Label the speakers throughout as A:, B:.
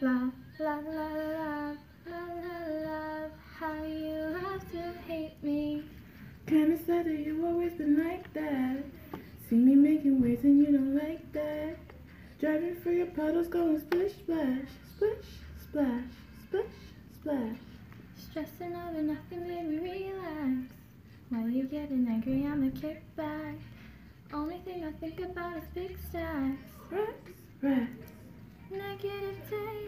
A: love, love, love, love, love, love, love, how you love to hate me.
B: Kinda sad that you've always been like that. See me making waves and you don't like that. Driving through your puddles going splish splash, splish splash, splish splash.
A: Stressing over nothing, baby, relax. While you're getting angry, I'ma kick back. Only thing I think about is big stacks.
B: Racks, racks.
A: Negative days,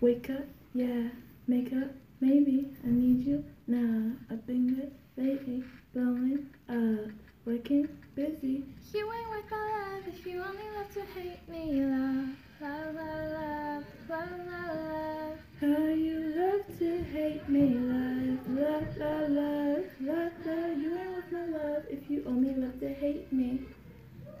B: Wake up, yeah. Make up, maybe. I need you, nah. I've been good lately, blowing up, working, busy.
A: You ain't worth my love if you only love to hate me. Love, love, love, love, love, love, love.
B: How you love to hate me, love, love, love, love, love, love. You ain't worth my love if you only love to hate me.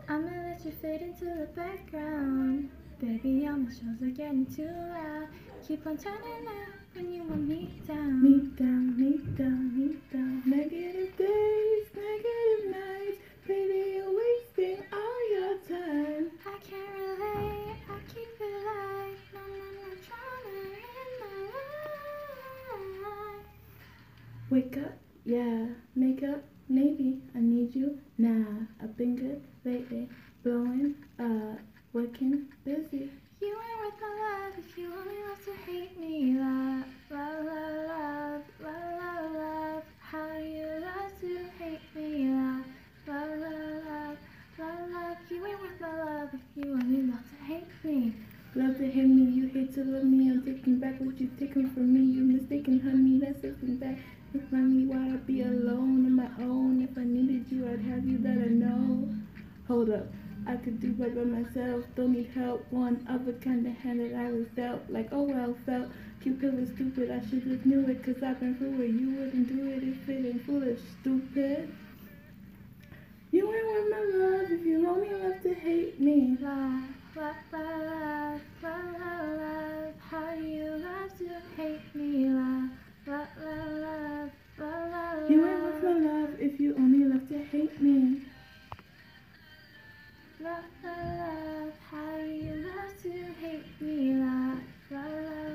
A: I'ma let you fade into the background. Baby, all my shows are getting too loud. Keep on turning up when you want me down.
B: Me down, me down, me down. Negative days, negative nights. Baby, you're wasting all your time.
A: I can't relate, I keep it light. No, no, no drama in my life.
B: Wake up, yeah. Make up, maybe. I need you, nah. I've been good lately, blowing up, working, busy.
A: To love me.
B: I'm taking back what you've taken from me. You mistaken, honey, that's something back. Remind me why I'd be alone on my own. If I needed you, I'd have you that I know. Hold up, I could do right by myself. Don't need help. One other kind of hand that I was dealt. Like, oh well, felt. Cupid was stupid. I should have knew it, cause I've been through it. You wouldn't do it if it ain't foolish, stupid. You ain't worth my love if you only love to hate me.
A: Love, love, love, love, You weren't worth my love if you only love to hate me. Love, love, love, how
B: you love to hate me, love, love, love.